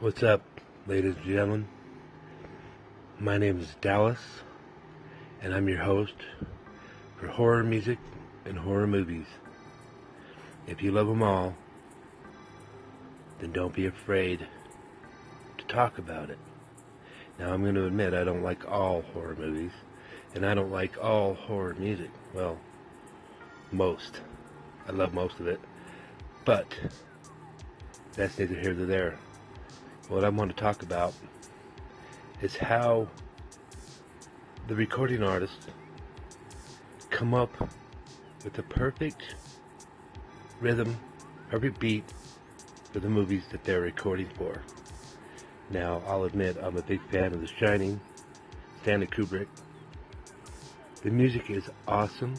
What's up, ladies and gentlemen? My name is Dallas, and I'm your host for horror music and horror movies. If you love them all, then don't be afraid to talk about it. Now, I'm going to admit I don't like all horror movies, and I don't like all horror music. Well, most. I love most of it. But, that's neither here nor there. What I want to talk about is how the recording artists come up with the perfect rhythm, perfect beat for the movies that they're recording for. Now, I'll admit I'm a big fan of The Shining, Stanley Kubrick. The music is awesome.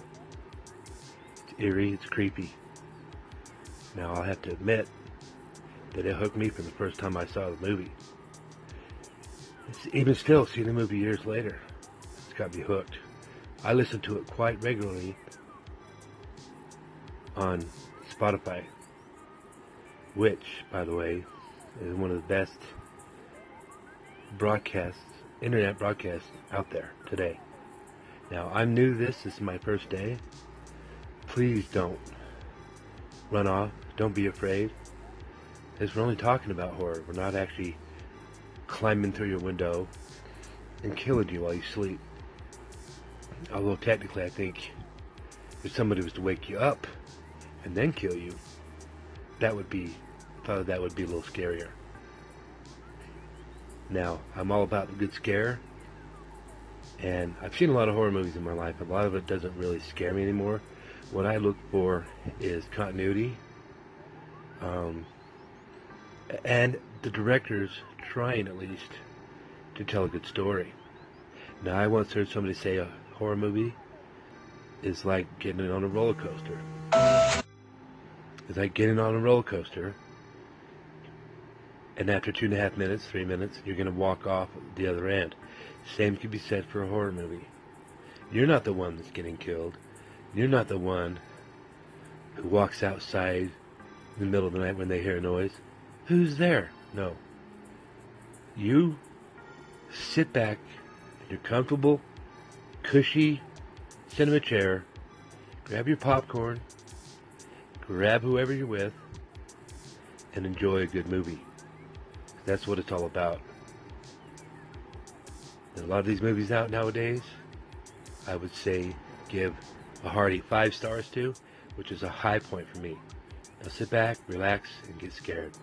It's eerie, it's creepy. Now, I'll have to admit that it hooked me from the first time I saw the movie. It's, even still, seeing the movie years later, it's got me hooked. I listen to it quite regularly on Spotify, which, by the way, is one of the best broadcasts, internet broadcasts out there today. Now, I'm new this. This is my first day. Please don't run off. Don't be afraid. Because we're only talking about horror. We're not actually climbing through your window and killing you while you sleep. Although technically I think if somebody was to wake you up and then kill you, that would be, thought that would be a little scarier. Now, I'm all about the good scare, and I've seen a lot of horror movies in my life. A lot of it doesn't really scare me anymore. What I look for is continuity, um, and the director's trying at least to tell a good story. Now, I once heard somebody say a horror movie is like getting on a roller coaster. It's like getting on a roller coaster, and after two and a half minutes, three minutes, you're going to walk off the other end. Same can be said for a horror movie. You're not the one that's getting killed. You're not the one who walks outside in the middle of the night when they hear a noise. Who's there? No. You sit back in your comfortable, cushy cinema chair, grab your popcorn, grab whoever you're with, and enjoy a good movie. That's what it's all about. And a lot of these movies out nowadays, I would say give a hearty five stars to, which is a high point for me. Now sit back, relax, and get scared.